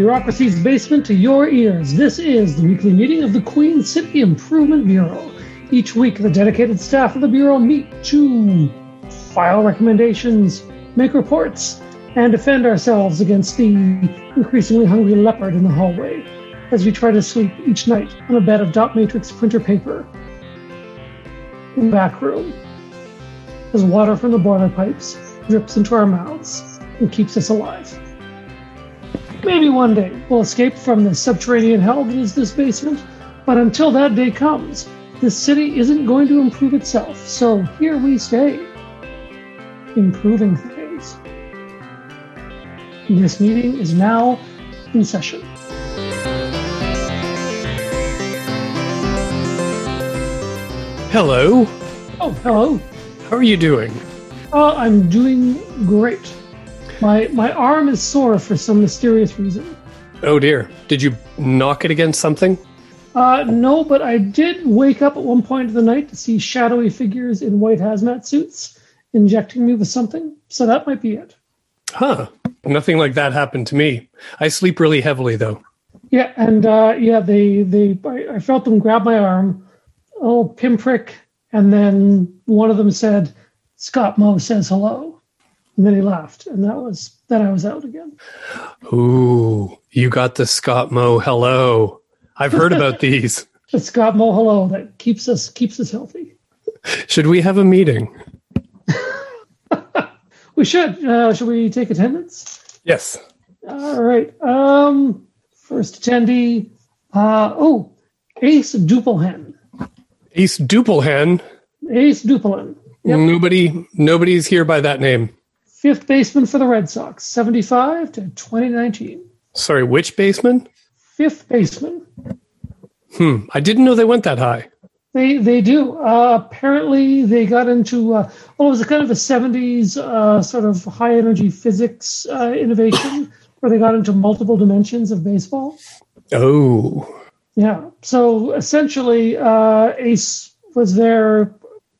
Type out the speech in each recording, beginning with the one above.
Bureaucracy's basement to your ears, this is the weekly meeting of the Queen City Improvement Bureau. Each week, the dedicated staff of the Bureau meet to file recommendations, make reports, and defend ourselves against the increasingly hungry leopard in the hallway as we try to sleep each night on a bed of dot matrix printer paper in the back room as water from the boiler pipes drips into our mouths and keeps us alive. Maybe one day we'll escape from the subterranean hell that is this basement, but until that day comes, this city isn't going to improve itself, so here we stay, improving things. This meeting is now in session. Hello. Oh, hello. How are you doing? Uh, I'm doing great. My my arm is sore for some mysterious reason. Oh dear. Did you knock it against something? Uh, no, but I did wake up at one point of the night to see shadowy figures in white hazmat suits injecting me with something. So that might be it. Huh. Nothing like that happened to me. I sleep really heavily though. Yeah, and uh, yeah, they they I, I felt them grab my arm, a little pinprick, and then one of them said, "Scott Moe says hello," and then he laughed, and that was then I was out again. Ooh, you got the Scott Moe hello. I've heard about these. The Scott Moe hello that keeps us keeps us healthy. Should we have a meeting? We should. Uh, should we take attendance? Yes. All right. Um, first attendee. Uh, oh, Ace Duplehan. Ace Duplehan. Ace Duplehan. Yep. Nobody nobody's here by that name. Fifth baseman for the Red Sox, 75 to 2019. Sorry, which baseman? Fifth baseman. Hmm. I didn't know they went that high. They they do. Uh, apparently, they got into uh, well, it was a kind of a '70s uh, sort of high energy physics uh, innovation where they got into multiple dimensions of baseball. Oh. Yeah. So essentially, uh, Ace was there,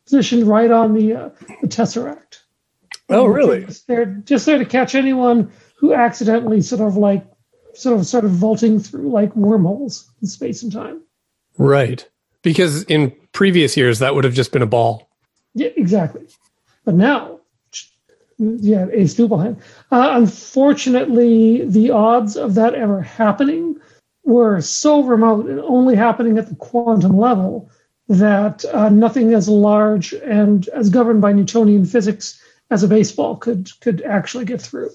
positioned right on the uh, the tesseract. Oh, really? Just there, just there to catch anyone who accidentally sort of like sort of sort of vaulting through like wormholes in space and time. Right. Because in previous years that would have just been a ball. Yeah, exactly. But now, yeah, Ace Duplehan. Uh, unfortunately, the odds of that ever happening were so remote and only happening at the quantum level that uh, nothing as large and as governed by Newtonian physics as a baseball could could actually get through.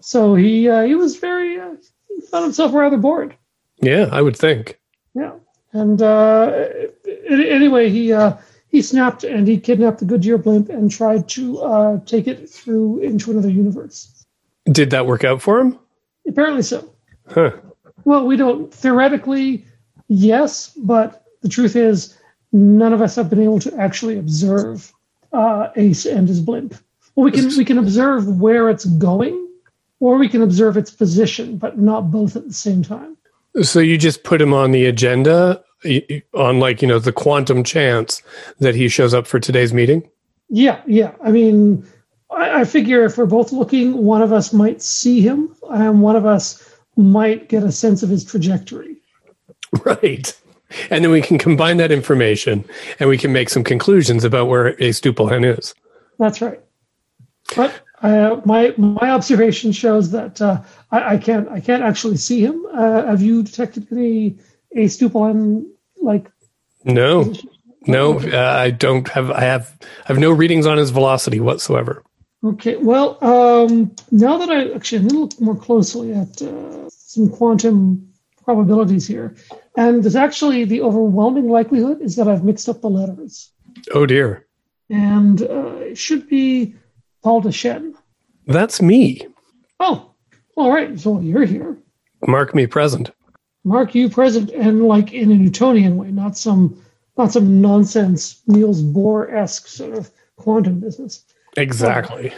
So he uh, he was very uh, he found himself rather bored. Yeah, I would think. Yeah, and uh, anyway, he uh, he snapped and he kidnapped the Goodyear blimp and tried to uh, take it through into another universe. Did that work out for him? Apparently so. Huh. Well, we don't theoretically, yes, but the truth is, none of us have been able to actually observe uh, Ace and his blimp. Well, we can we can observe where it's going, or we can observe its position, but not both at the same time. So you just put him on the agenda on like, you know, the quantum chance that he shows up for today's meeting? Yeah, yeah. I mean, I, I figure if we're both looking, one of us might see him, and one of us might get a sense of his trajectory. Right. And then we can combine that information and we can make some conclusions about where Ace Duplehan is. That's right. But uh, my my observation shows that uh, I, I, can't I can't actually see him. Uh, have you detected any Ace Duplehan like? No, no. Uh, I don't have. I have. I have no readings on his velocity whatsoever. Okay. Well, um, now that I actually I'm look more closely at uh, some quantum probabilities here, and there's actually the overwhelming likelihood is that I've mixed up the letters. Oh dear. And uh, it should be Paul Dechene. That's me. Oh, all right. So you're here. Mark me present. Mark you present, and like in a Newtonian way, not some not some nonsense Niels Bohr esque sort of quantum business. Exactly.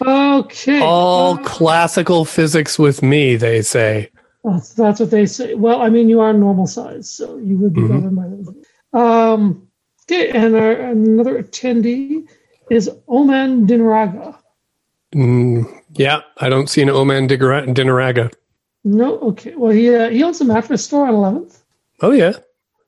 Okay. All uh, classical physics with me, they say. That's, that's what they say. Well, I mean, you are normal size, so you would be mm-hmm. governed by those. Um, okay, and our, another attendee is Oman Dinaraga. Mm, yeah, I don't see an Oman Dinaraga. No, okay. Well, he uh, he owns a mattress store on 11th, Oh yeah.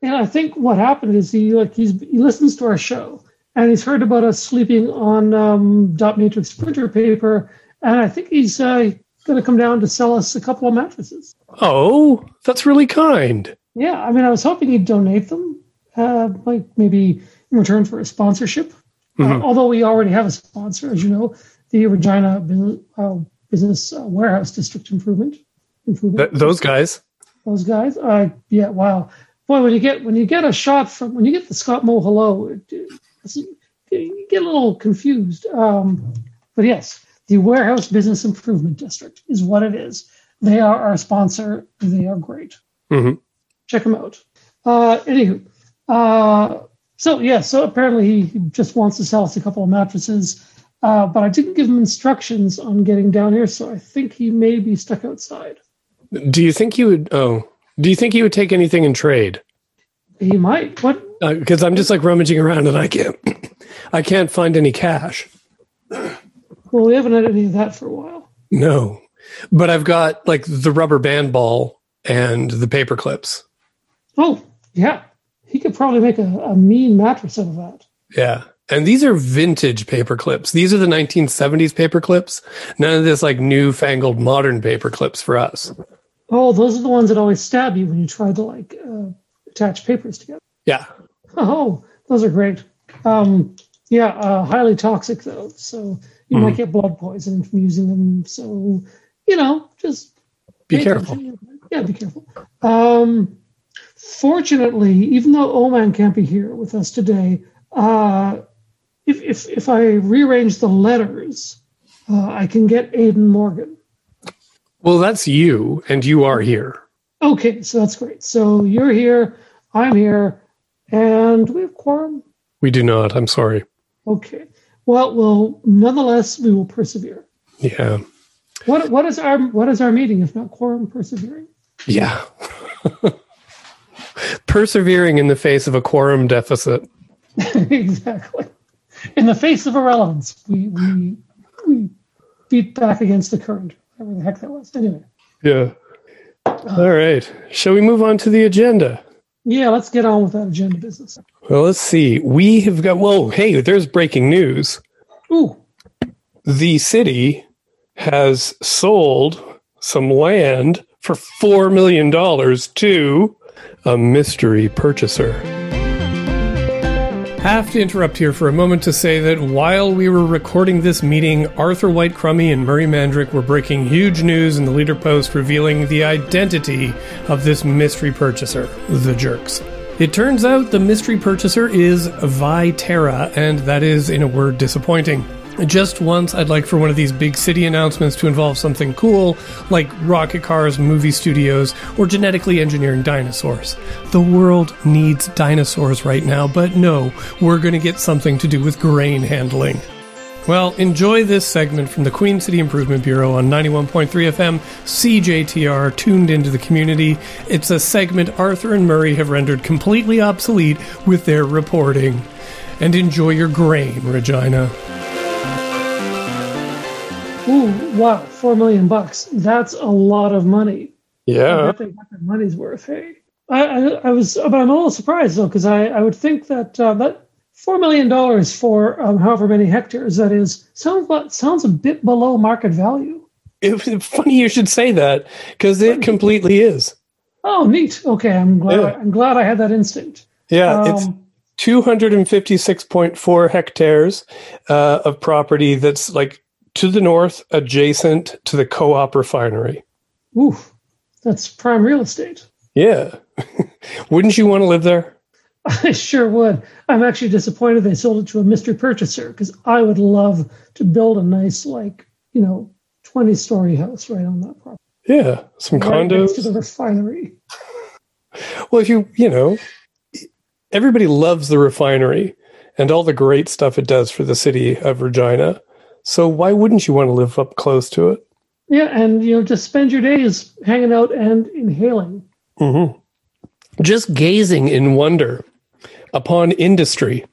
and I think what happened is he like he's he listens to our show and he's heard about us sleeping on um, dot matrix printer paper, and I think he's uh, going to come down to sell us a couple of mattresses. Oh, that's really kind. Yeah, I mean, I was hoping he'd donate them, uh, like maybe in return for a sponsorship. Uh, Mhm. although we already have a sponsor, as you know, the Regina Business, uh, Business uh, Warehouse District Improvement. Improvement. Th- those guys. those guys. Uh, yeah, wow. Boy, when you get when you get a shot from when you get the Scott Moe hello, it, it, you get a little confused. Um, but yes, the Warehouse Business Improvement District is what it is. They are our sponsor. They are great. Mhm. Check them out. Uh, anywho, uh, so yeah, so apparently he just wants to sell us a couple of mattresses. Uh, but I didn't give him instructions on getting down here, so I think he may be stuck outside. Do you think you would? Oh, do you think you would take anything in trade? He might. What Because I'm just like rummaging around and I can't, I can't find any cash. Well, we haven't had any of that for a while. No, but I've got like the rubber band ball and the paper clips. Oh, yeah. He could probably make a, a mean mattress out of that. Yeah. And these are vintage paper clips. These are the 1970s paper clips. None of this like newfangled modern paper clips for us. Oh, those are the ones that always stab you when you try to like uh, attach papers together. Yeah. Oh, those are great. Um, yeah, uh, highly toxic though, so you might get blood poisoning from using them. So, you know, just Be careful. attention. Yeah, be careful. Um, fortunately, even though Oman can't be here with us today, uh, if, if, if I rearrange the letters, uh, I can get Aidan Morgan. Well, that's you, and you are here. Okay, so that's great. So you're here, I'm here, and we have quorum. We do not. I'm sorry. Okay. Well, well, nonetheless, we will persevere. Yeah. What what is our what is our meeting if not quorum persevering? Yeah. Persevering in the face of a quorum deficit. exactly. In the face of irrelevance, we we we beat back against the current. Whatever the heck that was. Anyway. Yeah. Uh, All right. Shall we move on to the agenda? Yeah, let's get on with that agenda business. Well, let's see. We have got, whoa, hey, there's breaking news. Ooh, The city has sold some land for $4 million to a mystery purchaser. Have to interrupt here for a moment to say that while we were recording this meeting, Arthur White-Crummey and Murray Mandryk were breaking huge news in the leader post revealing the identity of this mystery purchaser, the Jerks. It turns out the mystery purchaser is Viterra, and that is, in a word, disappointing. Just once, I'd like for one of these big city announcements to involve something cool, like rocket cars, movie studios, or genetically engineering dinosaurs. The world needs dinosaurs right now, but no, we're going to get something to do with grain handling. Well, enjoy this segment from the Queen City Improvement Bureau on 91.3 FM, CJTR, tuned into the community. It's a segment Arthur and Murray have rendered completely obsolete with their reporting. And enjoy your grain, Regina. Ooh, wow, four million bucks. That's a lot of money. Yeah. bet they got their money's worth. Hey, I, I, I was, but I'm a little surprised though because I, I would think that uh, that four million dollars for um, however many hectares that is sounds sounds a bit below market value. It's funny you should say that because it completely is. Oh, neat. Okay, I'm glad. Yeah. I'm glad I had that instinct. Yeah, it's Um, 256.4 hectares uh, of property that's like to the north, adjacent to the co op refinery. oof, that's prime real estate. Yeah. Wouldn't you want to live there? I sure would. I'm actually disappointed they sold it to a mystery purchaser because I would love to build a nice, like, you know, 20 story house right on that property. Yeah. Some Right next to the refinery. Well, if you, you know, everybody loves the refinery and all the great stuff it does for the city of Regina. So why wouldn't you want to live up close to it? Yeah, and, you know, just spend your days hanging out and inhaling. hmm Just gazing in wonder upon industry.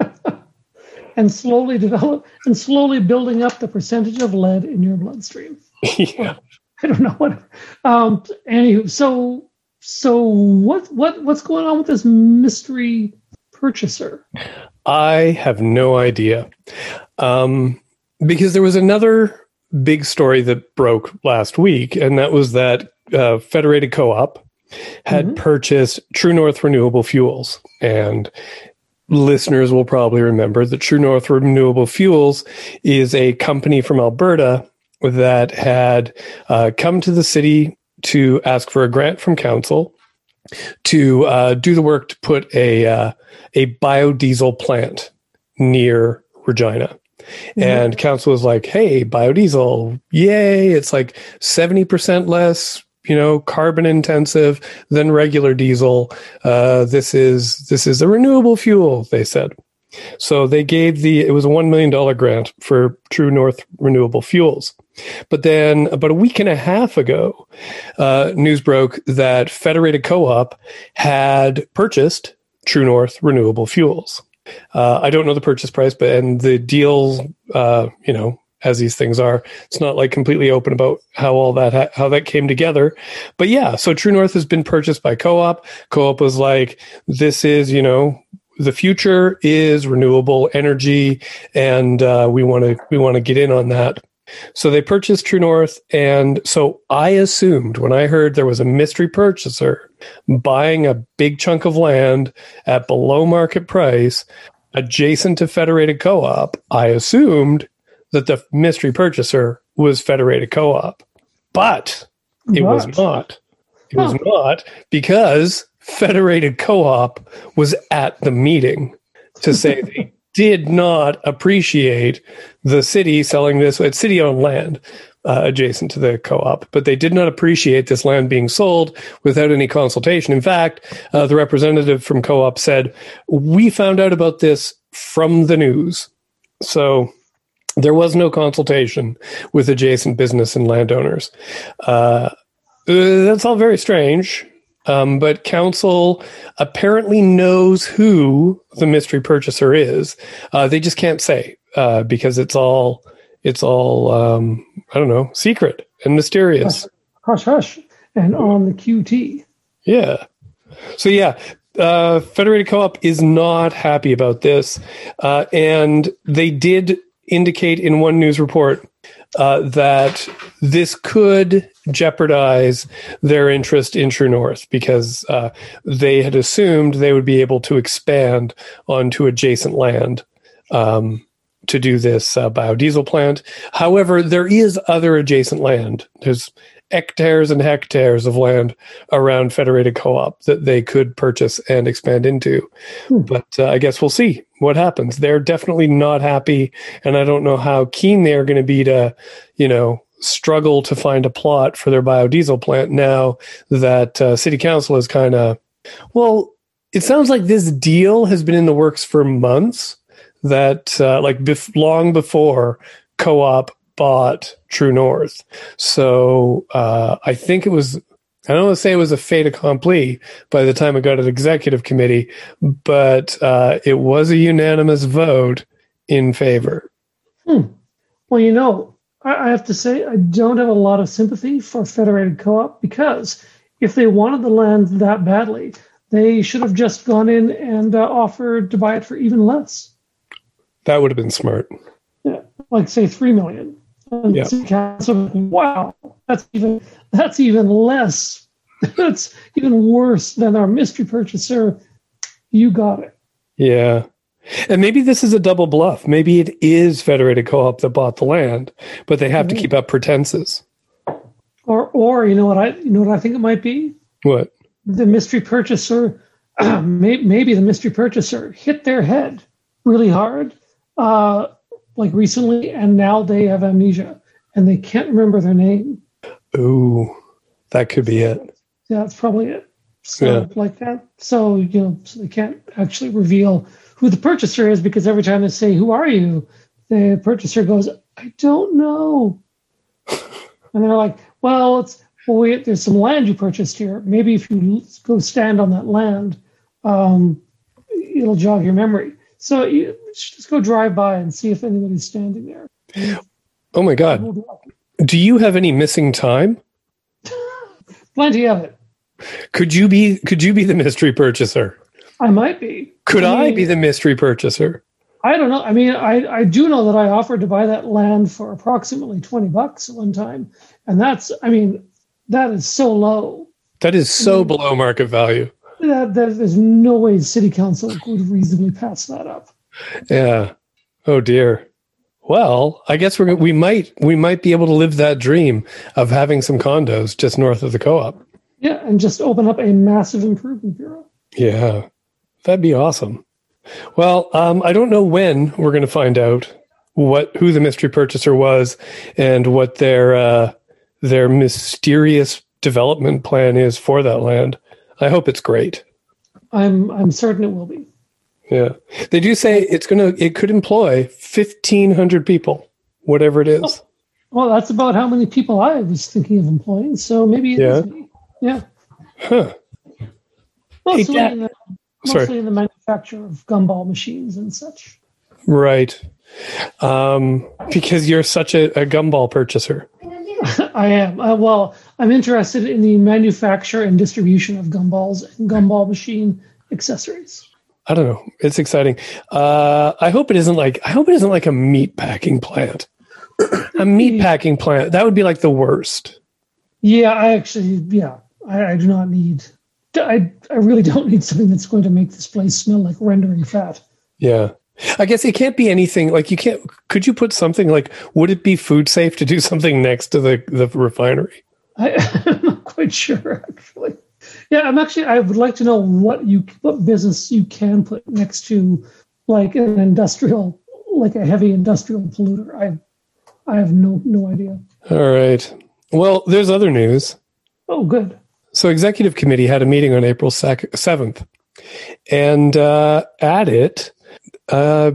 and slowly develop and slowly building up the percentage of lead in your bloodstream. yeah. I don't know what. Um, anywho, so so what what what's going on with this mystery purchaser? I have no idea, um, because there was another big story that broke last week, and that was that uh, Federated Co-op had mm-hmm. purchased True North Renewable Fuels, and listeners will probably remember that True North Renewable Fuels is a company from Alberta that had uh, come to the city to ask for a grant from council to uh, do the work to put a uh, a biodiesel plant near Regina. Mm-hmm. And council was like, "Hey, biodiesel, yay! It's like seventy percent less, you know, carbon intensive than regular diesel. Uh, this is this is a renewable fuel." They said. So they gave the it was a one million dollar grant for True North Renewable Fuels. But then about a week and a half ago, uh, news broke that Federated Co-op had purchased True North Renewable Fuels. Uh, I don't know the purchase price, but and the deal, uh, you know, as these things are, it's not like completely open about how all that ha- how that came together. But yeah, so True North has been purchased by Co-op. Co-op was like, this is you know the future is renewable energy, and uh, we want to we want to get in on that. So they purchased True North, and so I assumed when I heard there was a mystery purchaser buying a big chunk of land at below market price adjacent to Federated Co-op, I assumed that the mystery purchaser was Federated Co-op, but it what? was not. It huh. was not because Federated Co op was at the meeting to say they did not appreciate the city selling this. City owned land uh, adjacent to the co op, but they did not appreciate this land being sold without any consultation. In fact, uh, the representative from co op said, We found out about this from the news. So there was no consultation with adjacent business and landowners. Uh that's all very strange. Um, but council apparently knows who the mystery purchaser is. Uh, they just can't say uh, because it's all it's all um, I don't know secret and mysterious. Hush, hush, and on the QT. Yeah. So yeah, uh, Federated Co-op is not happy about this, uh, and they did indicate in one news report uh, that this could jeopardize their interest in True North because uh, they had assumed they would be able to expand onto adjacent land um, to do this uh, biodiesel plant. However, there is other adjacent land. There's hectares and hectares of land around Federated Co-op that they could purchase and expand into. Hmm. But uh, I guess we'll see what happens. They're definitely not happy, and I don't know how keen they are going to be to, you know, struggle to find a plot for their biodiesel plant now that uh, City Council is kind of well. It sounds like this deal has been in the works for months. That uh, like bef- long before co-op bought True North. So uh, I think it was, I don't want to say it was a fait accompli by the time it got to the executive committee, but uh, it was a unanimous vote in favor. Hmm. Well, you know, I, I have to say, I don't have a lot of sympathy for Federated Co op because if they wanted the land that badly, they should have just gone in and uh, offered to buy it for even less. That would have been smart. Yeah, like say three million. And yeah. council, wow, that's even that's even less. that's even worse than our mystery purchaser. You got it. Yeah. And maybe this is a double bluff. Maybe it is Federated Co-op that bought the land, but they have to keep up pretenses. Or, or you know what I, you know what I think it might be. What the mystery purchaser, maybe the mystery purchaser hit their head really hard, uh, like recently, and now they have amnesia and they can't remember their name. Ooh, that could be it. Yeah, that's probably it. So yeah. like that. So you know, so they can't actually reveal who the purchaser is because every time they say, "Who are you?" the purchaser goes, "I don't know," and they're like, "Well, it's well, we, there's some land you purchased here. Maybe if you go stand on that land, um, it'll jog your memory." So you just go drive by and see if anybody's standing there. Oh my God. Do you have any missing time plenty of it. Could you be could you be the mystery purchaser? I might be. Could I, mean, be the mystery purchaser? I don't know. I mean, I, I do know that I offered to buy that land for approximately 20 bucks at one time. And that's, I mean, that is so low. That is so below market value. That, that there's no way city council would reasonably pass that up. Yeah. Oh dear. Well, I guess we're we might we might be able to live that dream of having some condos just north of the co-op. Yeah, and just open up a massive improvement bureau. Yeah, that'd be awesome. Well, um, I don't know when we're going to find out what who the mystery purchaser was and what their uh, their mysterious development plan is for that land. I hope it's great. I'm I'm certain it will be. Yeah, they do say it's gonna it could employ fifteen hundred people, whatever it is. Well, that's about how many people I was thinking of employing. So maybe it is Yeah. me. Yeah. Huh. Mostly, Dad. in the, Sorry. mostly in the manufacture of gumball machines and such. Right. Um, because you're such a, a gumball purchaser. I am. Uh, well, I'm interested in the manufacture and distribution of gumballs and gumball machine accessories. I don't know. It's exciting. Uh, I hope it isn't like I hope it isn't like a meat packing plant. a meat packing plant that would be like the worst. Yeah, I actually, yeah, I, I do not need. I I really don't need something that's going to make this place smell like rendering fat. Yeah. I guess it can't be anything like you can't. Could you put something like? Would it be food safe to do something next to the the refinery? I, I'm not quite sure actually. Yeah, I'm actually. I would like to know what you what business you can put next to like an industrial, like a heavy industrial polluter. I I have no no idea. All right. Well, there's other news. Oh, good. So, executive committee had a meeting on April seventh, and uh, at it, uh,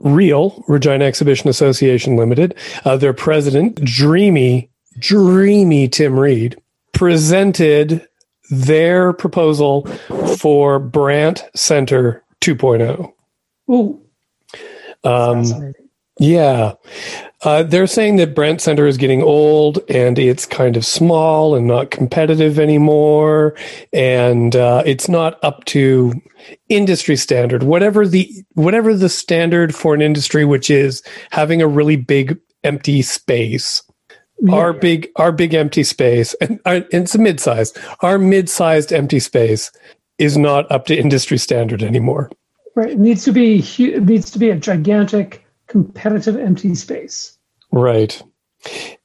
Real Regina Exhibition Association Limited, uh, their president, dreamy, dreamy Tim Reid, presented their proposal for Brandt Center 2.0. Oh, Um, yeah. Uh, they're saying that Brandt Center is getting old and it's kind of small and not competitive anymore. And uh, it's not up to industry standard. Whatever the whatever the standard for an industry, which is having a really big empty space. Our big our big empty space, and uh, it's a mid-sized. Our mid-sized empty space is not up to industry standard anymore. Right. It needs to be it needs to be a gigantic competitive empty space. Right.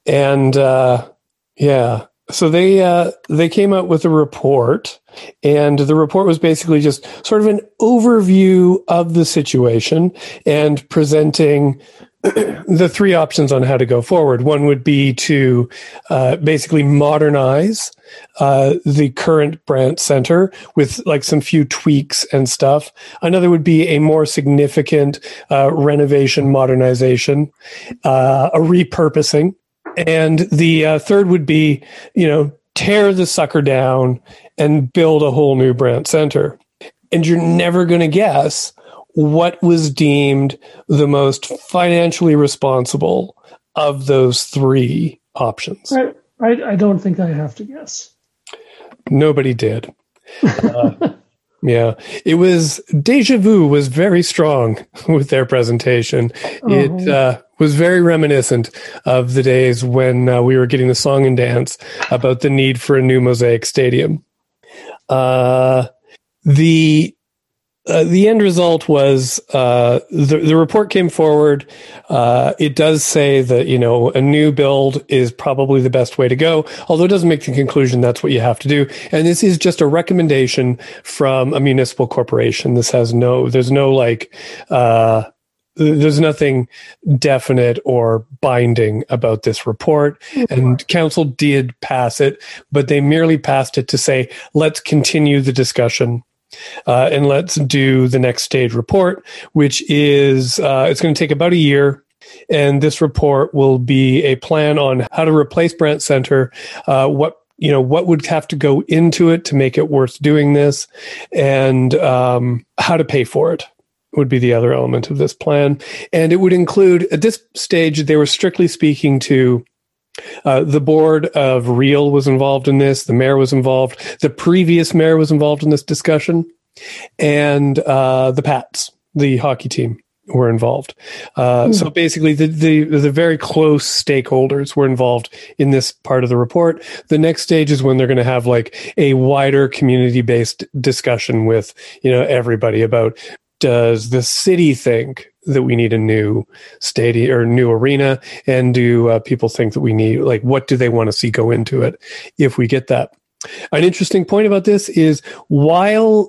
And uh, yeah, so they uh, they came out with a report, and the report was basically just sort of an overview of the situation and presenting the three options on how to go forward. One would be to uh, basically modernize uh, the current Brandt Center with like some few tweaks and stuff. Another would be a more significant uh, renovation, modernization, uh, a repurposing, and the uh, third would be, you know, tear the sucker down and build a whole new Brandt Center. And you're never going to guess what was deemed the most financially responsible of those three options. Right. I, I don't think I have to guess. Nobody did. Uh, yeah, it was Deja Vu was very strong with their presentation. It uh, was very reminiscent of the days when uh, we were getting the song and dance about the need for a new mosaic stadium. Uh, the uh, the end result was uh, the the report came forward. Uh, it does say that you know a new build is probably the best way to go, although it doesn't make the conclusion that's what you have to do. And this is just a recommendation from a municipal corporation. This has no, there's no like, uh, there's nothing definite or binding about this report. And council did pass it, but they merely passed it to say, let's continue the discussion uh, and let's do the next stage report, which is uh, it's going to take about a year. And this report will be a plan on how to replace Brandt Center, uh, what you know what would have to go into it to make it worth doing this, and um, how to pay for it would be the other element of this plan. And it would include at this stage they were strictly speaking to Uh, the board of Real was involved in this. The mayor was involved. The previous mayor was involved in this discussion, and uh, the Pats, the hockey team, were involved. Uh, mm. So basically, the, the the very close stakeholders were involved in this part of the report. The next stage is when they're going to have like a wider community based discussion with you know everybody about does the city think that we need a new stadium or new arena? And do uh, people think that we need like what do they want to see go into it if we get that? An interesting point about this is while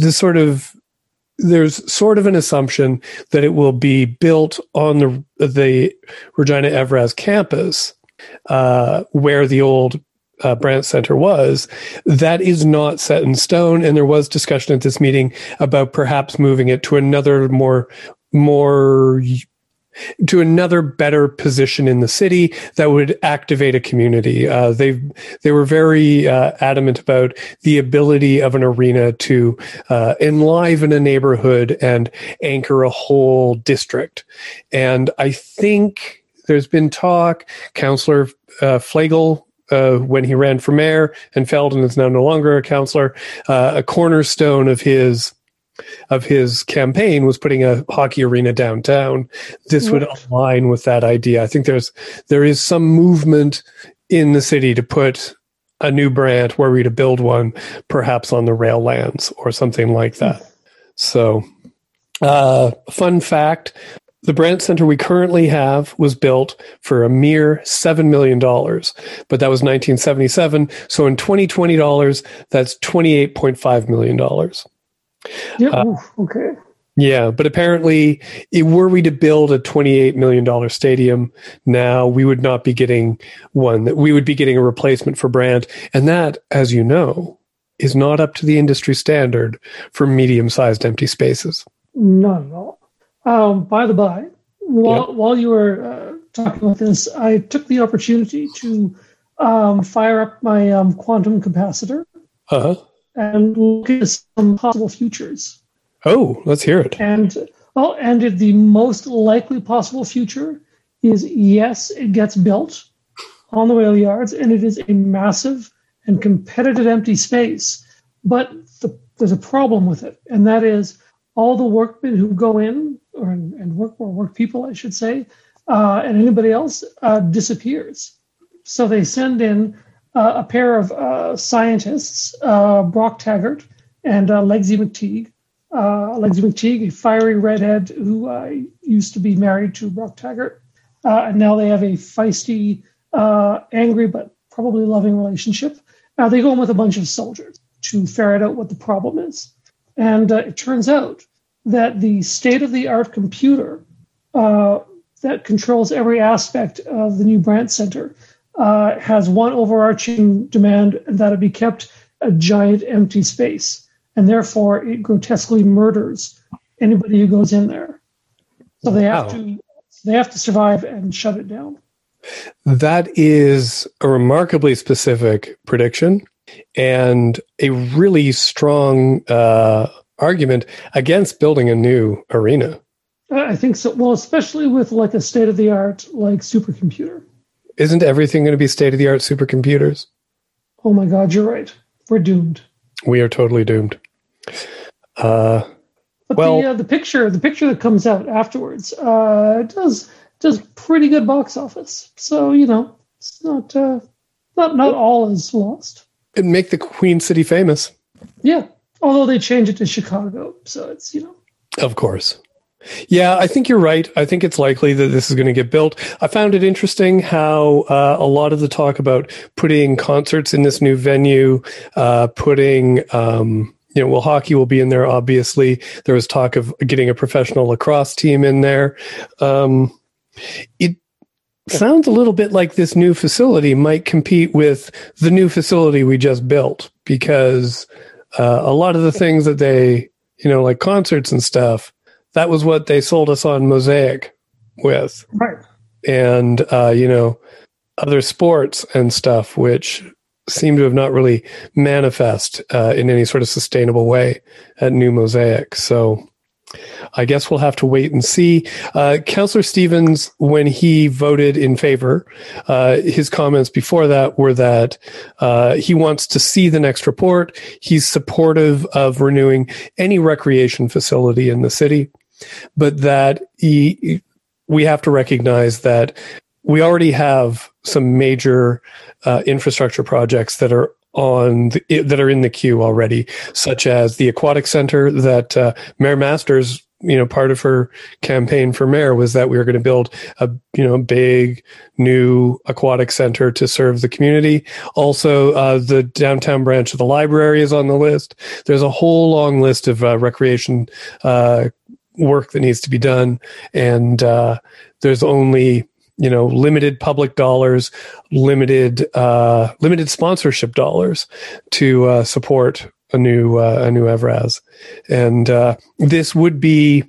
the sort of there's sort of an assumption that it will be built on the the Regina Evraz campus uh, where the old uh, Brandt Center was, that is not set in stone. And there was discussion at this meeting about perhaps moving it to another more more to another better position in the city that would activate a community. Uh, they they were very uh, adamant about the ability of an arena to uh, enliven a neighborhood and anchor a whole district. And I think there's been talk. Councillor uh, Flegel uh, when he ran for mayor, and Feldon is now no longer a councillor. Uh, a cornerstone of his of his campaign was putting a hockey arena downtown. This would align with that idea. I think there's there is some movement in the city to put a new Brandt where we to build one, perhaps on the rail lands or something like that. So, uh, fun fact: the Brandt Center we currently have was built for a mere $7 million, but that was 1977. So in 2020 dollars, that's $28.5 million. Yeah. Uh, okay. Yeah, but apparently, it, were we to build a $28 million stadium now, we would not be getting one, that we would be getting a replacement for Brandt. And that, as you know, is not up to the industry standard for medium sized empty spaces. Not at all. Um, by the by, while, yep. while you were uh, talking about this, I took the opportunity to um, fire up my um, quantum capacitor uh-huh. and look at some possible futures. Oh, let's hear it. And well, and the most likely possible future is yes, it gets built on the rail yards, and it is a massive and competitive empty space. But the, there's a problem with it, and that is all the workmen who go in or and work or work people, I should say, uh, and anybody else uh, disappears. So they send in uh, a pair of uh, scientists, uh, Brock Taggart and uh, Legsy McTeague. Legsy McTeague, a fiery redhead who used to be married to Brock Taggart, and now they have a feisty, angry but probably loving relationship. Now they go in with a bunch of soldiers to ferret out what the problem is. And uh, it turns out that the state of the art computer uh, that controls every aspect of the new Brandt Center uh, has one overarching demand that it be kept a giant empty space. And therefore, it grotesquely murders anybody who goes in there. So they have wow. to they have to survive and shut it down. That is a remarkably specific prediction and a really strong uh, argument against building a new arena. I think so. Well, especially with like a state of the art like supercomputer. Isn't everything going to be state of the art supercomputers? Oh my God, you're right. We're doomed. We are totally doomed. Uh, but well, the, uh, the picture, the picture that comes out afterwards, uh, does does pretty good box office. So you know, it's not uh, not not all is lost. And make the Queen City famous. Yeah, although they changed it to Chicago, so it's you know. Of course. Yeah, I think you're right. I think it's likely that this is going to get built. I found it interesting how uh, a lot of the talk about putting concerts in this new venue, uh, putting, um, you know, well, hockey will be in there, obviously. There was talk of getting a professional lacrosse team in there. Um, it sounds a little bit like this new facility might compete with the new facility we just built because uh, a lot of the things that they, you know, like concerts and stuff, that was what they sold us on Mosaic with. Right. And, uh, you know, other sports and stuff, which seem to have not really manifest uh, in any sort of sustainable way at New Mosaic. So I guess we'll have to wait and see. Uh, Councillor Stevens, when he voted in favor, uh, his comments before that were that uh, he wants to see the next report. He's supportive of renewing any recreation facility in the city, but that he, we have to recognize that we already have some major uh, infrastructure projects that are on the, that are in the queue already, such as the aquatic center that uh, Mayor Masters, you know, part of her campaign for mayor was that we were going to build a you know big new aquatic center to serve the community. Also, uh, the downtown branch of the library is on the list. There's a whole long list of uh, recreation uh, work that needs to be done, and uh, there's only you know limited public dollars limited uh limited sponsorship dollars to uh, support a new uh, a new evraz and uh this would be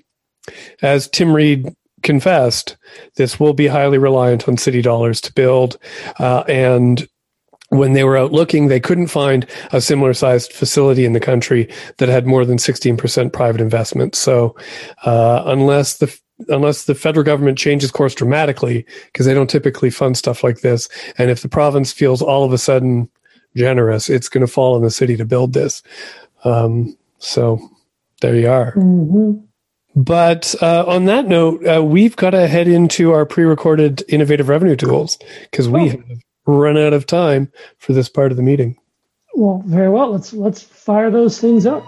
as tim reid confessed this will be highly reliant on city dollars to build uh and when they were out looking, they couldn't find a similar sized facility in the country that had more than 16% private investment. So, uh, unless the unless the federal government changes course dramatically, because they don't typically fund stuff like this. And if the province feels all of a sudden generous, it's going to fall on the city to build this. Um, so there you are. Mm-hmm. But uh, on that note, uh, we've got to head into our pre-recorded innovative revenue tools because we oh. have run out of time for this part of the meeting. Well, very well. Let's let's fire those things up.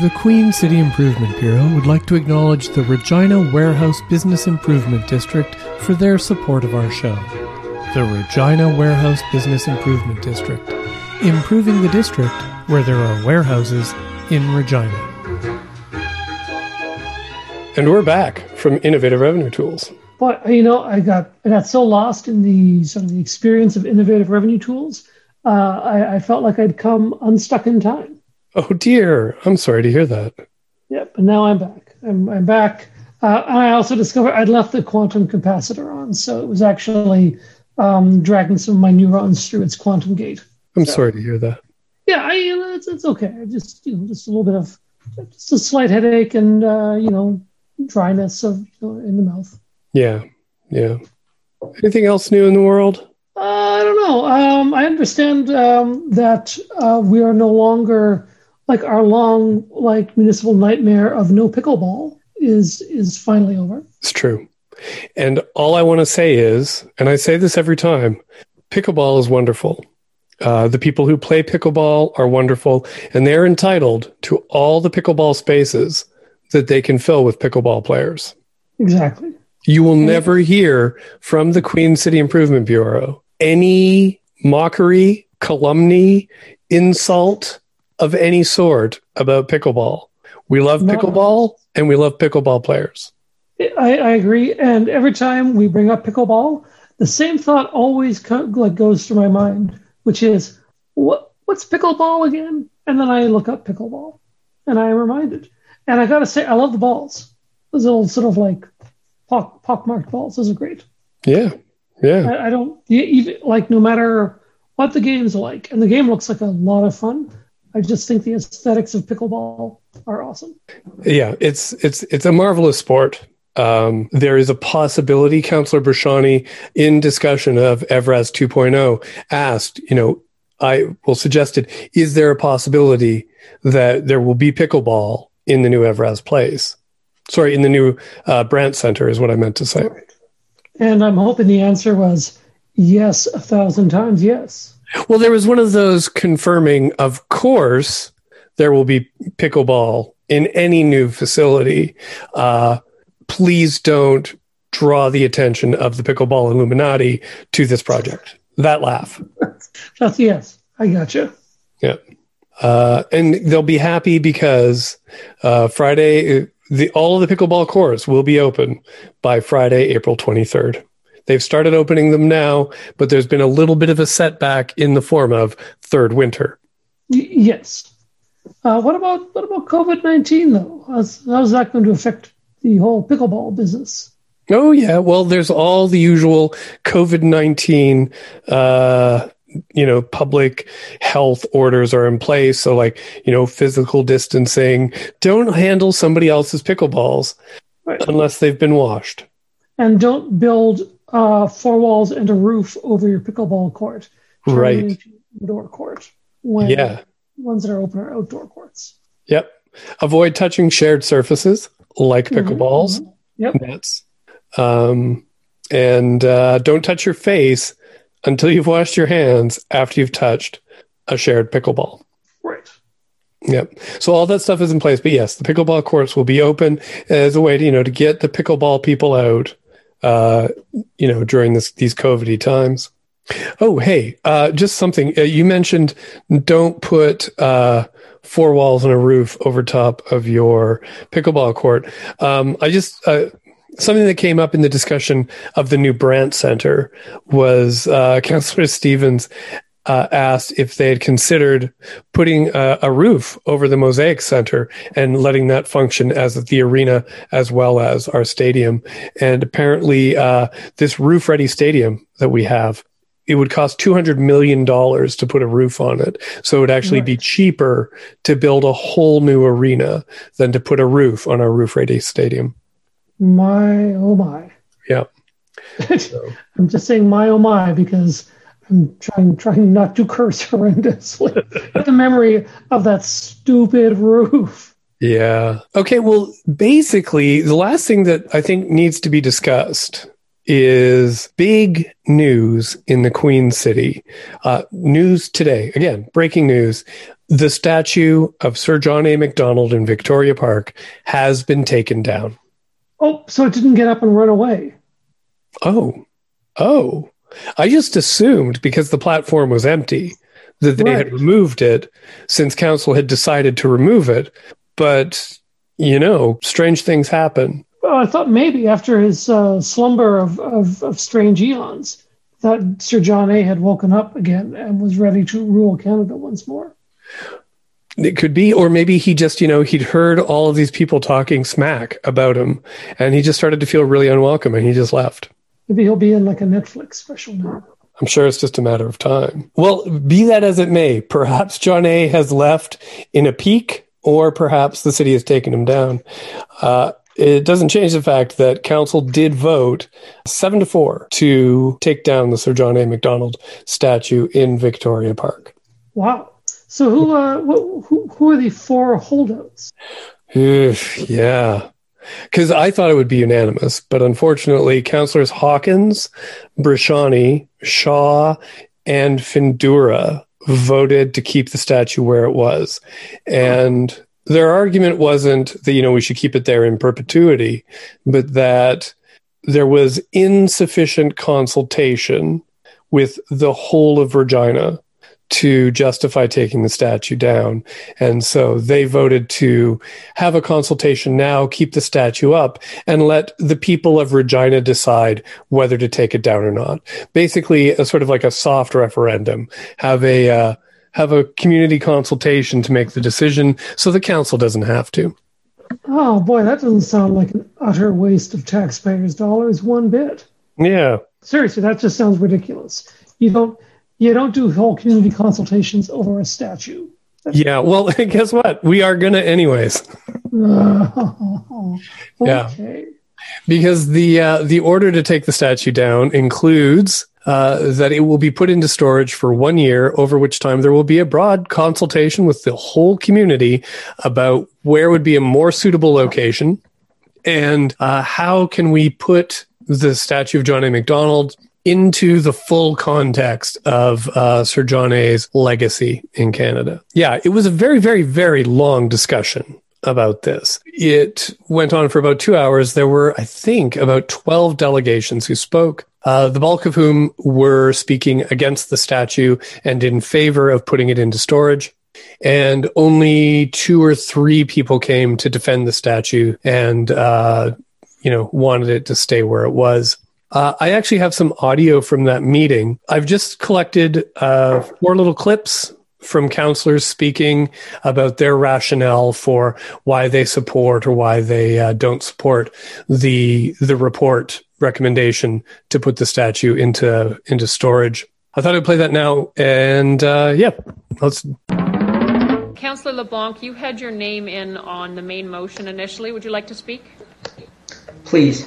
The Queen City Improvement Bureau would like to acknowledge the Regina Warehouse Business Improvement District for their support of our show. The Regina Warehouse Business Improvement District, improving the district where there are warehouses in Regina. And we're back from Innovative Revenue Tools. But you know, I got I got so lost in the sort of the experience of innovative revenue tools. Uh, I, I felt like I'd come unstuck in time. Oh dear, I'm sorry to hear that. Yep, and now I'm back. I'm, I'm back. Uh, and I also discovered I'd left the quantum capacitor on, so it was actually um, dragging some of my neurons through its quantum gate. I'm so, sorry to hear that. Yeah, I, you know, it's, it's okay. Just you know, just a little bit of just a slight headache and uh, you know dryness of you know, in the mouth. Yeah, yeah. Anything else new in the world? Uh, I don't know. Um, I understand um, that uh, we are no longer like our long like municipal nightmare of no pickleball is is finally over. It's true. And all I want to say is, and I say this every time, pickleball is wonderful. Uh, the people who play pickleball are wonderful, and they're entitled to all the pickleball spaces that they can fill with pickleball players. Exactly. You will never hear from the Queen City Improvement Bureau any mockery, calumny, insult, of any sort about pickleball. We love pickleball and we love pickleball players. I, I, agree. And every time we bring up pickleball, the same thought always co- like goes through my mind, which is, what what's pickleball again? And then I look up pickleball, and I am reminded. And I gotta say, I love the balls. Those little sort of like pock pockmarked balls. Those are great. Yeah, yeah. I, I don't even like no matter what the game's like, and the game looks like a lot of fun. I just think the aesthetics of pickleball are awesome. Yeah, it's it's it's a marvelous sport. Um, there is a possibility, Councillor Bresciani, in discussion of Evraz 2.0, asked, you know, I will suggested, is there a possibility that there will be pickleball in the new Evraz place? Sorry, in the new uh, Brandt Center is what I meant to say. And I'm hoping the answer was yes, a thousand times yes. Well, there was one of those confirming, of course, there will be pickleball in any new facility. Uh, please don't draw the attention of the pickleball Illuminati to this project. That laugh. That's yes. I gotcha. Yeah. Uh, and they'll be happy because uh, Friday, the, all of the pickleball courts will be open by Friday, April 23rd. They've started opening them now, but there's been a little bit of a setback in the form of third winter. Yes. Uh, what about what about COVID nineteen though? How's, how's that going to affect the whole pickleball business? Oh yeah, well, there's all the usual COVID nineteen uh, you know, public health orders are in place. So, like, you know, physical distancing. Don't handle somebody else's pickleballs right. unless they've been washed. And don't build uh, four walls and a roof over your pickleball court. Right. Indoor court. When yeah. Ones that are open are outdoor courts. Yep. Avoid touching shared surfaces like mm-hmm. pickleballs, mm-hmm. yep. nets. Um, and uh, don't touch your face until you've washed your hands after you've touched a shared pickleball. Right. Yep. So all that stuff is in place. But yes, the pickleball courts will be open as a way to, you know, to get the pickleball people out, uh, you know, during this, these COVIDy times. Oh, hey, uh, just something uh, you mentioned. Don't put uh, four walls and a roof over top of your pickleball court. Um, I just uh, something that came up in the discussion of the new Brandt Center was uh, Councillor Stevens uh, asked if they had considered putting a, a, roof over the Mosaic Center and letting that function as the arena as well as our stadium. And apparently, uh, this roof ready stadium that we have. It would cost $200 million to put a roof on it. So it would actually right. be cheaper to build a whole new arena than to put a roof on our roof ready stadium. My oh my. Yeah. So. I'm just saying my oh my because I'm trying trying not to curse horrendously at the memory of that stupid roof. Yeah. Okay. Well, basically, the last thing that I think needs to be discussed is big news in the Queen City. Uh, news today, again, breaking news. The statue of Sir John A. Macdonald in Victoria Park has been taken down. Oh, so it didn't get up and run away. Oh, oh. I just assumed because the platform was empty that they right. had removed it since council had decided to remove it. But, you know, strange things happen. Well, I thought maybe after his uh, slumber of, of, of strange eons that Sir John A had woken up again and was ready to rule Canada once more. It could be, or maybe he just, you know, he'd heard all of these people talking smack about him and he just started to feel really unwelcome and he just left. Maybe he'll be in like a Netflix special now. I'm sure it's just a matter of time. Well, be that as it may, perhaps John A has left in a peak, or perhaps the city has taken him down. Uh, it doesn't change the fact that council did vote seven to four to take down the Sir John A. Macdonald statue in Victoria Park. Wow. So who uh, who who are the four holdouts? yeah, because I thought it would be unanimous, but unfortunately, councillors Hawkins, Bresciani, Shaw, and Findura voted to keep the statue where it was, and their argument wasn't that you know we should keep it there in perpetuity, but that there was insufficient consultation with the whole of Regina to justify taking the statue down. And so they voted to have a consultation now, keep the statue up, and let the people of Regina decide whether to take it down or not. Basically, a sort of like a soft referendum. Have a uh, have a community consultation to make the decision, so the council doesn't have to. Oh boy, that doesn't sound like an utter waste of taxpayers' dollars one bit. Yeah. Seriously, that just sounds ridiculous. You don't you don't do whole community consultations over a statue. Yeah, well, guess what? We are gonna anyways. okay. Yeah, because the uh, the order to take the statue down includes uh, that it will be put into storage for one year, over which time there will be a broad consultation with the whole community about where would be a more suitable location and uh, how can we put the statue of John A. Macdonald into the full context of uh, Sir John A.'s legacy in Canada. Yeah, it was a very, very, very long discussion about this. It went on for about two hours. There were, I think, about 12 delegations who spoke. Uh, the bulk of whom were speaking against the statue and in favor of putting it into storage. And only two or three people came to defend the statue and, uh, you know, wanted it to stay where it was. Uh, I actually have some audio from that meeting. I've just collected uh, four little clips from counselors speaking about their rationale for why they support or why they uh, don't support the the report recommendation to put the statue into into storage. I thought I'd play that now. And uh, yeah, let's. Councillor LeBlanc, you had your name in on the main motion initially. Would you like to speak? Please.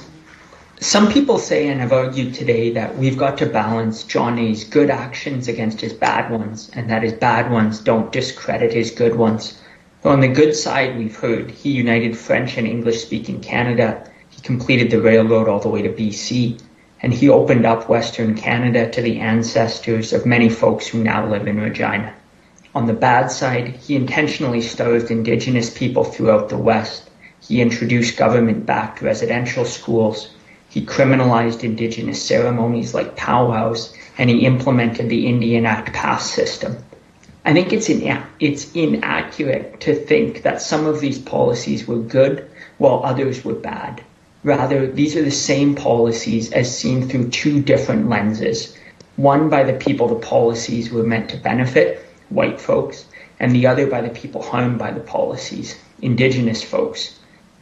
Some people say and have argued today that we've got to balance John A.'s good actions against his bad ones, and that his bad ones don't discredit his good ones. On the good side, we've heard he united French and English speaking Canada, he completed the railroad all the way to BC, and he opened up Western Canada to the ancestors of many folks who now live in Regina. On the bad side, he intentionally starved Indigenous people throughout the West. He introduced government backed residential schools he criminalized indigenous ceremonies like powwows, and he implemented the Indian Act pass system. I think it's, in, it's inaccurate to think that some of these policies were good while others were bad. Rather, these are the same policies as seen through two different lenses. One by the people the policies were meant to benefit, white folks, and the other by the people harmed by the policies, indigenous folks.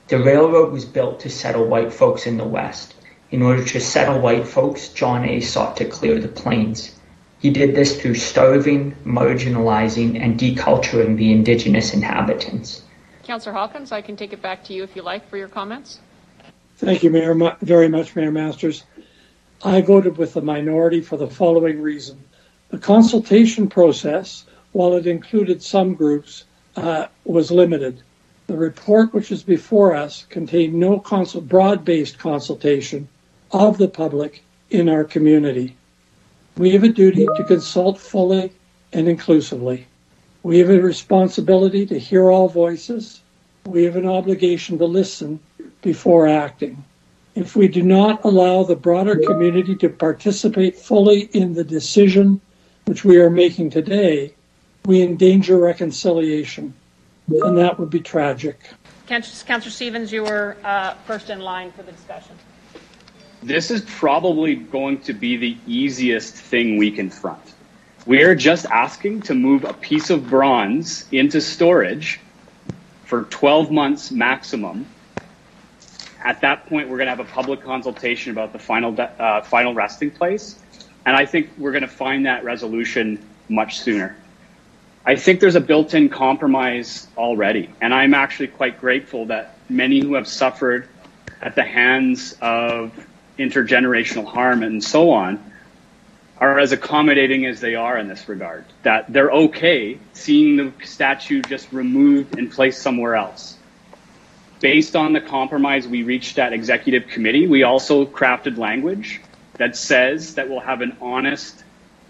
The railroad was built to settle white folks in the West. In order to settle white folks, John A. sought to clear the plains. He did this through starving, marginalizing, and deculturing the indigenous inhabitants. Councillor Hawkins, I can take it back to you if you like for your comments. Thank you, Mayor, very much, Mayor Masters. I voted with the minority for the following reason. The consultation process, while it included some groups, uh, was limited. The report which is before us contained no consult- broad-based consultation of the public in our community. We have a duty to consult fully and inclusively. We have a responsibility to hear all voices. We have an obligation to listen before acting. If we do not allow the broader community to participate fully in the decision which we are making today, we endanger reconciliation, and that would be tragic. Councillor Stevens, you were uh, first in line for the discussion. This is probably going to be the easiest thing we confront. We are just asking to move a piece of bronze into storage for 12 months maximum. At that point, we're going to have a public consultation about the final uh, final resting place, and I think we're going to find that resolution much sooner. I think there's a built-in compromise already, and I'm actually quite grateful that many who have suffered at the hands of intergenerational harm and so on are as accommodating as they are in this regard. That they're okay seeing the statue just removed and placed somewhere else. Based on the compromise we reached at executive committee, we also crafted language that says that we'll have an honest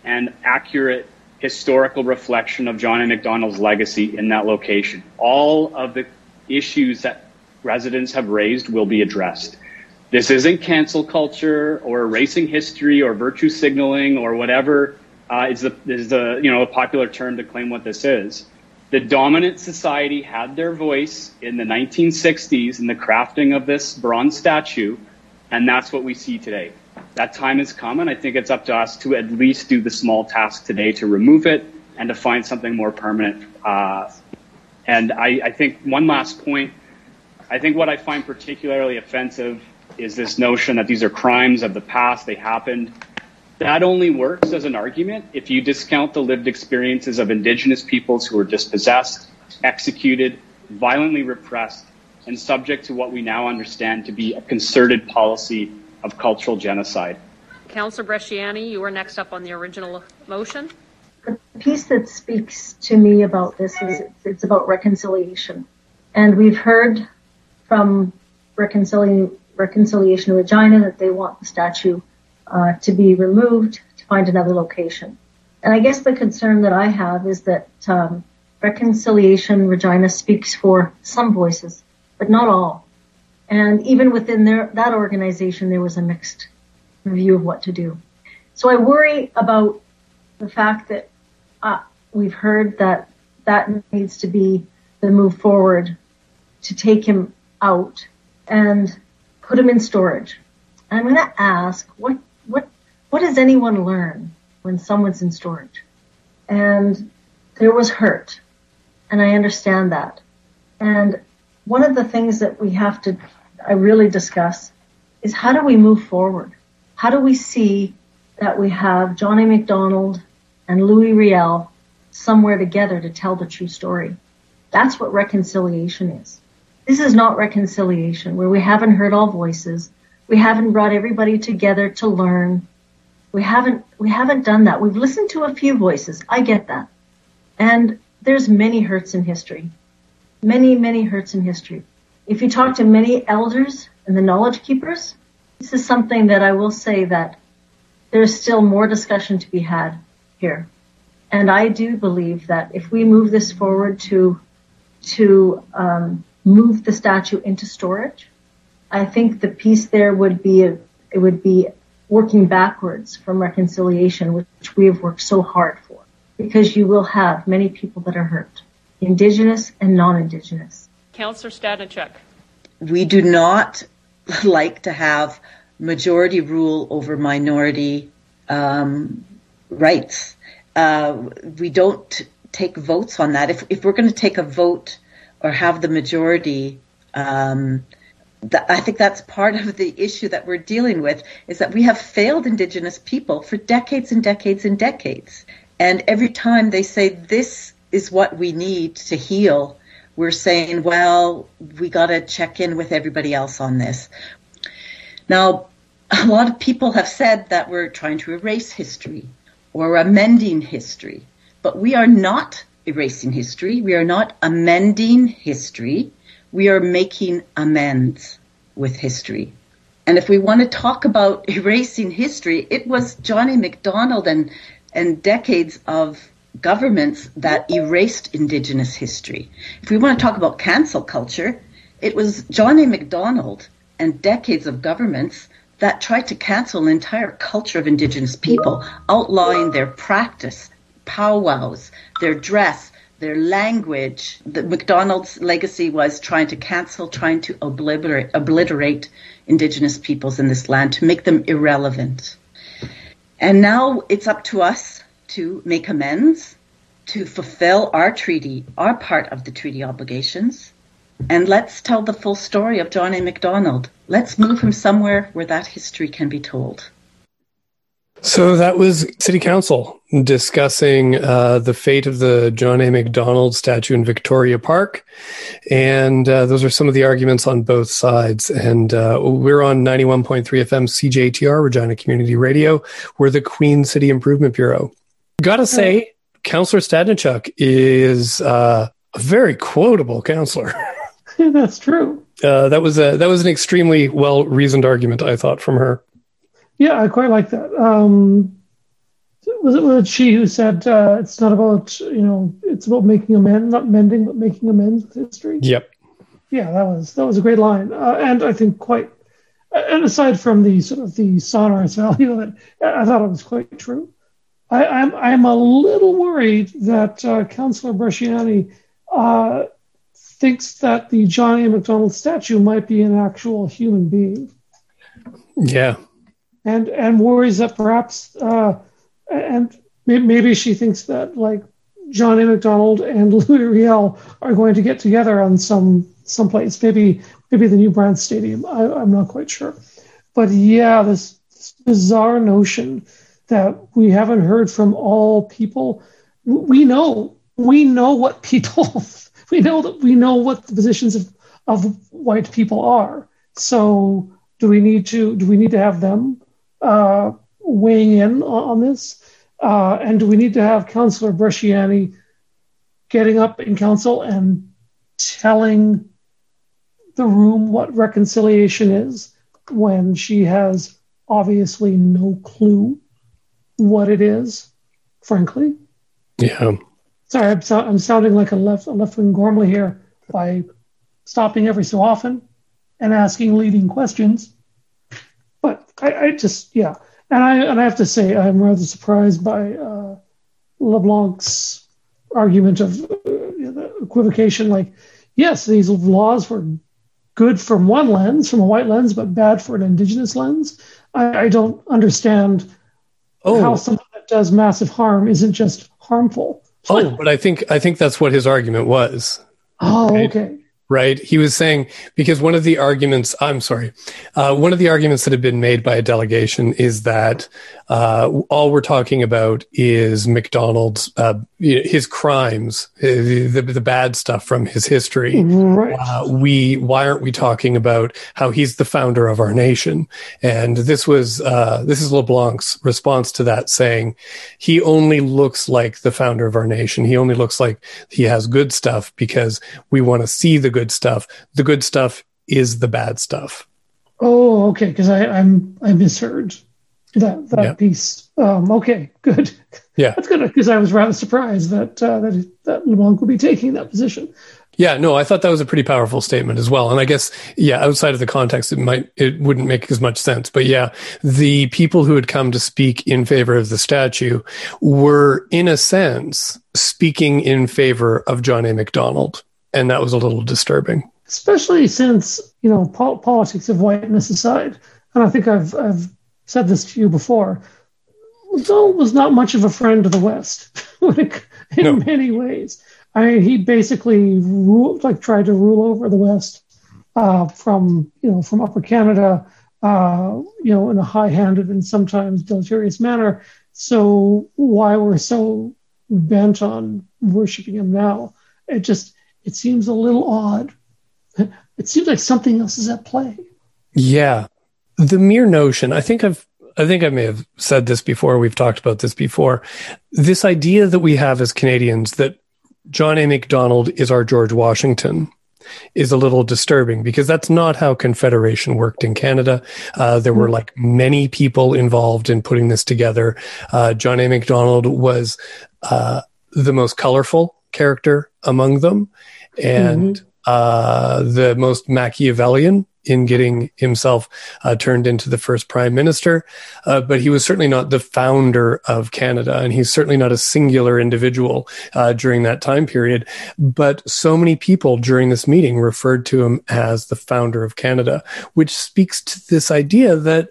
and accurate historical reflection of John A. Macdonald's legacy in that location. All of the issues that residents have raised will be addressed. This isn't cancel culture or erasing history or virtue signaling or whatever uh, is the is the you know a popular term to claim what this is. The dominant society had their voice in the 1960s in the crafting of this bronze statue, and that's what we see today. That time has come, and I think it's up to us to at least do the small task today to remove it and to find something more permanent. Uh, and I, I think one last point. I think what I find particularly offensive is this notion that these are crimes of the past, they happened. That only works as an argument if you discount the lived experiences of indigenous peoples who were dispossessed, executed, violently repressed, and subject to what we now understand to be a concerted policy of cultural genocide. Councillor Bresciani, you were next up on the original motion. The piece that speaks to me about this is it's about reconciliation. And we've heard from reconciling Reconciliation Regina that they want the statue uh, to be removed to find another location. And I guess the concern that I have is that um, Reconciliation Regina speaks for some voices, but not all. And even within their, that organization, there was a mixed review of what to do. So I worry about the fact that uh, we've heard that that needs to be the move forward to take him out. And put them in storage. I'm going to ask, what, what, what does anyone learn when someone's in storage? And there was hurt. And I understand that. And one of the things that we have to, I really discuss is how do we move forward? How do we see that we have John A. Macdonald and Louis Riel somewhere together to tell the true story. That's what reconciliation is. This is not reconciliation where we haven't heard all voices. We haven't brought everybody together to learn. We haven't, we haven't done that. We've listened to a few voices. I get that. And there's many hurts in history. Many, many hurts in history. If you talk to many elders and the knowledge keepers, this is something that I will say that there's still more discussion to be had here. And I do believe that if we move this forward to to um, move the statue into storage, I think the piece there would be a, it would be working backwards from reconciliation, which we have worked so hard for, because you will have many people that are hurt, indigenous and non-indigenous. Councillor Stadnichuk. We do not like to have majority rule over minority um, rights. Uh, we don't take votes on that. If, if we're going to take a vote or have the majority, um, I think that's part of the issue that we're dealing with is that we have failed Indigenous people for decades and decades and decades. And every time they say this is what we need to heal, we're saying, well, we got to check in with everybody else on this. Now, a lot of people have said that we're trying to erase history or amending history, but we are not erasing history. We are not amending history. We are making amends with history. And if we want to talk about erasing history, it was John A. Macdonald and, and decades of governments that erased Indigenous history. If we want to talk about cancel culture, it was John A. Macdonald and decades of governments that tried to cancel an entire culture of Indigenous people, outlawing their practice, powwows, their dress, their language. The Macdonald's legacy was trying to cancel, trying to obliterate, obliterate Indigenous peoples in this land to make them irrelevant. And now it's up to us to make amends, to fulfill our treaty, our part of the treaty obligations, and let's tell the full story of John A. Macdonald. Let's move him somewhere where that history can be told. So that was City Council discussing uh, the fate of the John A. Macdonald statue in Victoria Park. And uh, those are some of the arguments on both sides. And uh, we're on 91.3 FM CJTR, Regina Community Radio. We're the Queen City Improvement Bureau. Gotta say, Councillor Stadnichuk is uh, a very quotable councillor. Yeah, that's true. Uh, that was a that was an extremely well reasoned argument, I thought, from her. Yeah, I quite like that. Um, was it was it she who said uh, it's not about you know it's about making amends, not mending, but making amends with history? Yep. Yeah, that was that was a great line, uh, and I think quite. And aside from the sort of the sonorous value of it, I thought it was quite true. I, I'm I'm a little worried that uh, Councillor Bresciani uh, thinks that the Johnny A. Macdonald statue might be an actual human being. Yeah. And and worries that perhaps uh, and maybe she thinks that like John A. Macdonald and Louis Riel are going to get together on some someplace, maybe maybe the new Brandt Stadium. I, I'm not quite sure, but yeah, this, this bizarre notion that we haven't heard from all people. We know we know what people we know that we know what the positions of, of white people are. So do we need to do we need to have them uh, weighing in on, on this? Uh, and do we need to have Councillor Bresciani getting up in council and telling the room what reconciliation is when she has obviously no clue what it is, frankly? Yeah. Sorry, I'm, so, I'm sounding like a left a left wing Gormley here by stopping every so often and asking leading questions. I, I just yeah, and I and I have to say I'm rather surprised by uh, LeBlanc's argument of uh, equivocation. Like, yes, these laws were good from one lens, from a white lens, but bad for an indigenous lens. I, I don't understand Oh. how something that does massive harm isn't just harmful. Oh, but I think I think that's what his argument was. Oh, okay. Right? He was saying because one of the arguments, I'm sorry, uh, one of the arguments that have been made by a delegation is that uh, all we're talking about is Macdonald's, uh, his crimes, uh, the, the bad stuff from his history. Right. Uh, we why aren't we talking about how he's the founder of our nation? And this was uh, this is LeBlanc's response to that, saying he only looks like the founder of our nation. He only looks like he has good stuff because we want to see the good stuff. The good stuff is the bad stuff. Oh, okay. Because I I'm I misheard that that yeah. piece. Um, okay, good. Yeah, that's good because I was rather surprised that uh, that that LeBlanc would be taking that position. Yeah, no, I thought that was a pretty powerful statement as well. And I guess, yeah, outside of the context, it might, it wouldn't make as much sense. But yeah, the people who had come to speak in favor of the statue were, in a sense, speaking in favor of John A. Macdonald. And that was a little disturbing. Especially since, you know, po- politics of whiteness aside. And I think I've, I've said this to you before. Macdonald was not much of a friend of the West in no. many ways. I mean, he basically ruled, like tried to rule over the West uh, from you know from Upper Canada, uh, you know, in a high-handed and sometimes deleterious manner. So why we're so bent on worshiping him now? It just it seems a little odd. It seems like something else is at play. Yeah, the mere notion. I think I've I think I may have said this before. We've talked about this before. This idea that we have as Canadians that John A. Macdonald is our George Washington is a little disturbing because that's not how Confederation worked in Canada. Uh, there were like many people involved in putting this together. Uh, John A. Macdonald was uh, the most colorful character among them and mm-hmm. Uh, the most Machiavellian in getting himself uh, turned into the first prime minister. Uh, but he was certainly not the founder of Canada, and he's certainly not a singular individual uh, during that time period. But so many people during this meeting referred to him as the founder of Canada, which speaks to this idea that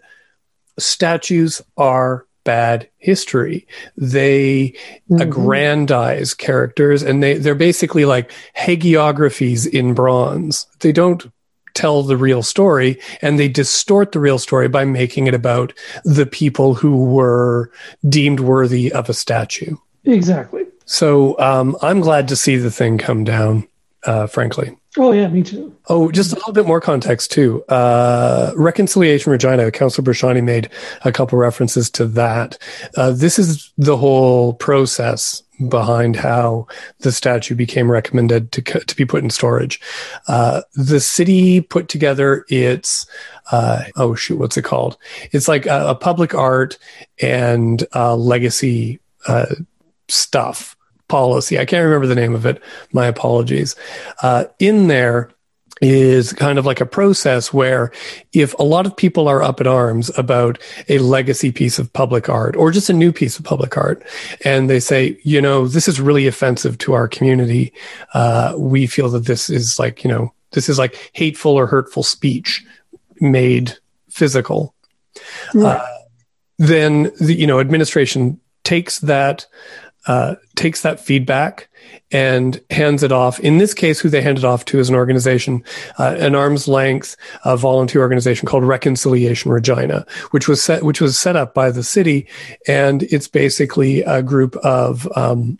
statues are bad history. They mm-hmm. aggrandize characters and they, they're basically like hagiographies in bronze. They don't tell the real story and they distort the real story by making it about the people who were deemed worthy of a statue. Exactly. So um, I'm glad to see the thing come down, uh, frankly. Oh yeah, me too. Oh, just a little bit more context too. Uh, Reconciliation Regina, Councillor Bresciani made a couple references to that. Uh, this is the whole process behind how the statue became recommended to to be put in storage. Uh, the city put together its uh, oh shoot, what's it called? It's like a, a public art and uh, legacy uh, stuff policy. I can't remember the name of it. My apologies. Uh, in there is kind of like a process where if a lot of people are up in arms about a legacy piece of public art or just a new piece of public art, and they say, you know, this is really offensive to our community, uh, we feel that this is like, you know, this is like hateful or hurtful speech made physical. Uh, then the you know administration takes that uh, takes that feedback and hands it off. In this case, who they handed it off to is an organization, uh, an arm's length uh, volunteer organization called Reconciliation Regina, which was set, which was set up by the city, and it's basically a group of um,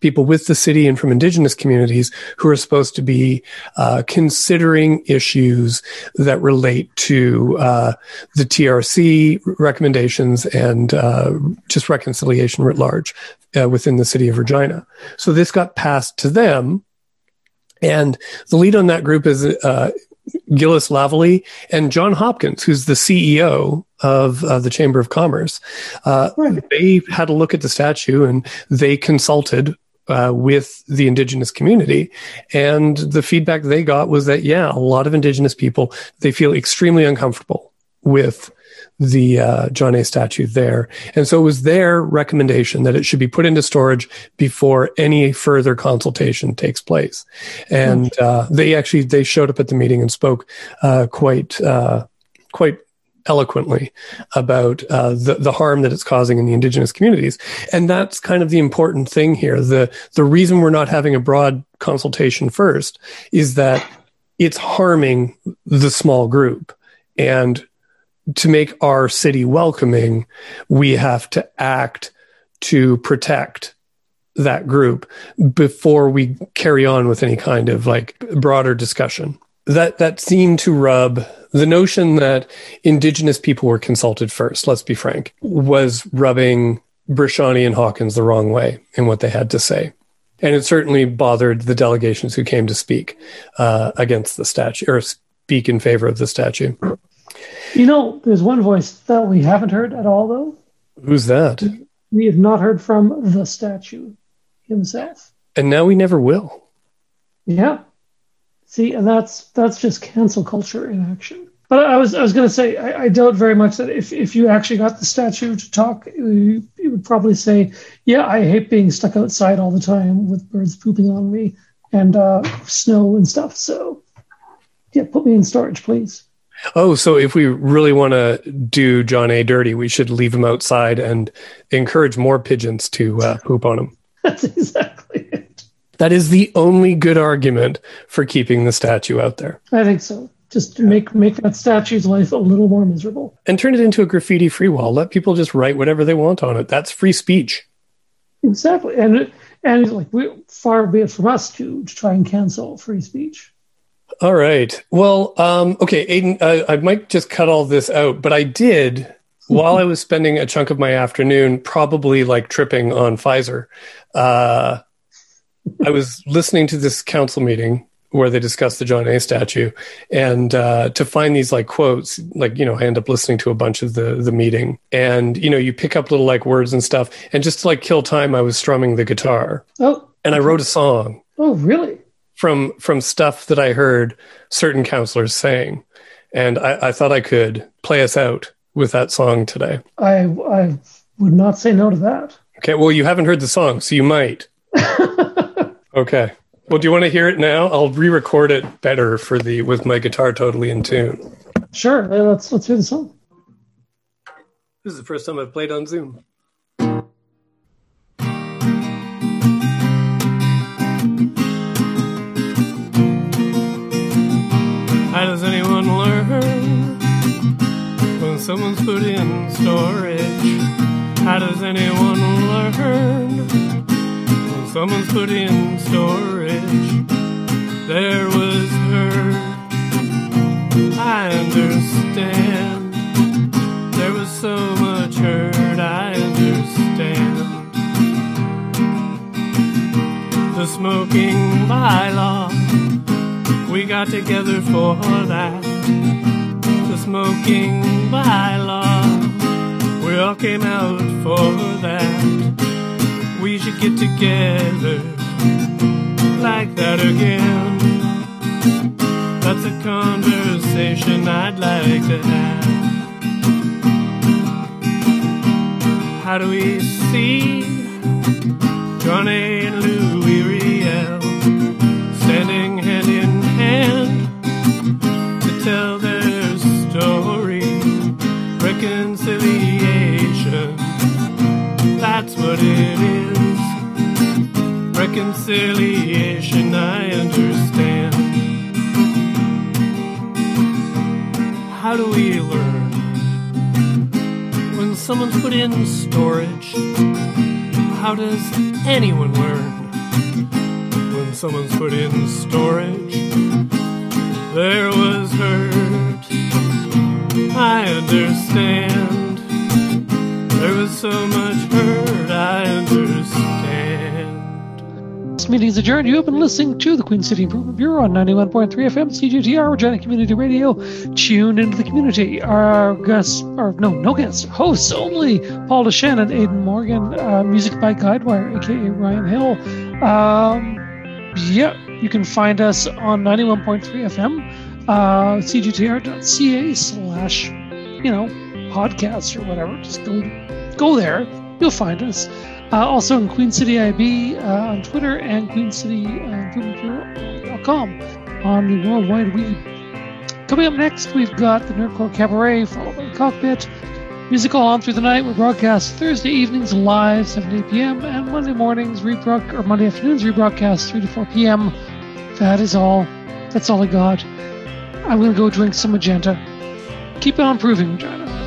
people with the city and from indigenous communities who are supposed to be uh, considering issues that relate to uh, the TRC recommendations and uh, just reconciliation writ large uh, within the city of Regina. So this got passed to them. And the lead on that group is uh, Gilles Lavallee and John Hopkins, who's the CEO of uh, the Chamber of Commerce. Uh, right. They had a look at the statue and they consulted uh, with the indigenous community. And the feedback they got was that, yeah, a lot of indigenous people, they feel extremely uncomfortable with the uh, John A statue there. And so it was their recommendation that it should be put into storage before any further consultation takes place. And uh, they actually, they showed up at the meeting and spoke uh, quite, uh, quite eloquently about uh, the the harm that it's causing in the indigenous communities, and that's kind of the important thing here. the The reason we're not having a broad consultation first is that it's harming the small group. And to make our city welcoming, we have to act to protect that group before we carry on with any kind of like broader discussion. That that seemed to rub the notion that indigenous people were consulted first, let's be frank, was rubbing Bresciani and Hawkins the wrong way in what they had to say. And it certainly bothered the delegations who came to speak uh, against the statue or speak in favor of the statue. You know, there's one voice that we haven't heard at all, though. Who's that? We have not heard from the statue himself. And now we never will. Yeah. See, and that's that's just cancel culture in action. But I was I was going to say I, I, doubt very much that if, if you actually got the statue to talk, you, you, would probably say, "Yeah, I hate being stuck outside all the time with birds pooping on me and uh, snow and stuff." So, yeah, put me in storage, please. Oh, so if we really want to do John A. dirty, we should leave him outside and encourage more pigeons to uh, poop on him. That's exactly it. That is the only good argument for keeping the statue out there. I think so. Just make make that statue's life a little more miserable. And turn it into a graffiti free wall. Let people just write whatever they want on it. That's free speech. Exactly. And and like we, far be it from us to, to try and cancel free speech. All right. Well, um, okay, Aidan, uh, I might just cut all this out, but I did while I was spending a chunk of my afternoon, probably like tripping on Pfizer. Uh, I was listening to this council meeting where they discussed the John A. statue, and uh, to find these like quotes, like you know, I end up listening to a bunch of the the meeting, and you know, you pick up little like words and stuff, and just to like kill time, I was strumming the guitar. Oh, and I wrote a song. Oh, really? From from stuff that I heard certain counselors saying, and I, I thought I could play us out with that song today. I I would not say no to that. Okay, well you haven't heard the song, so you might. okay. Well, do you want to hear it now? I'll re-record it better for the with my guitar totally in tune. Sure. Let's let's hear the song. This is the first time I've played on Zoom. Someone's put in storage? How does anyone learn when someone's put in storage? There was hurt, I understand. There was so much hurt, I understand. The smoking bylaw we got together for that. Smoking bylaw, we all came out for that. We should get together like that again. That's a conversation I'd like to have. How do we see Johnny and Louis put in storage? How does anyone learn? when someone's put in storage. There was meeting adjourned. You have been listening to the Queen City Improvement Bureau on 91.3 FM CJTR, Regina Community Radio. Tune into the community. Our guests, or no, no guests, hosts only Paul Dechene, Aidan Morgan. Uh, music by Guidewire, aka Ryan Hill. Um, yeah, you can find us on 91.3 FM, uh, cjtr.ca slash, you know, podcasts or whatever. Just go, go there. You'll find us. Uh, also in Queen City IB uh, on Twitter and QueenCityImprovementBureau.com on the World Wide Web. Coming up next, we've got the Nerdcore Cabaret, followed by Cockpit. Musical on through the night. We're broadcast Thursday evenings live, 7 to 8 p.m., and Monday mornings, rebroad- or Monday afternoons, rebroadcast 3 to 4 p.m. That is all. That's all I got. I'm gonna go drink some magenta. Keep on proving, Regina.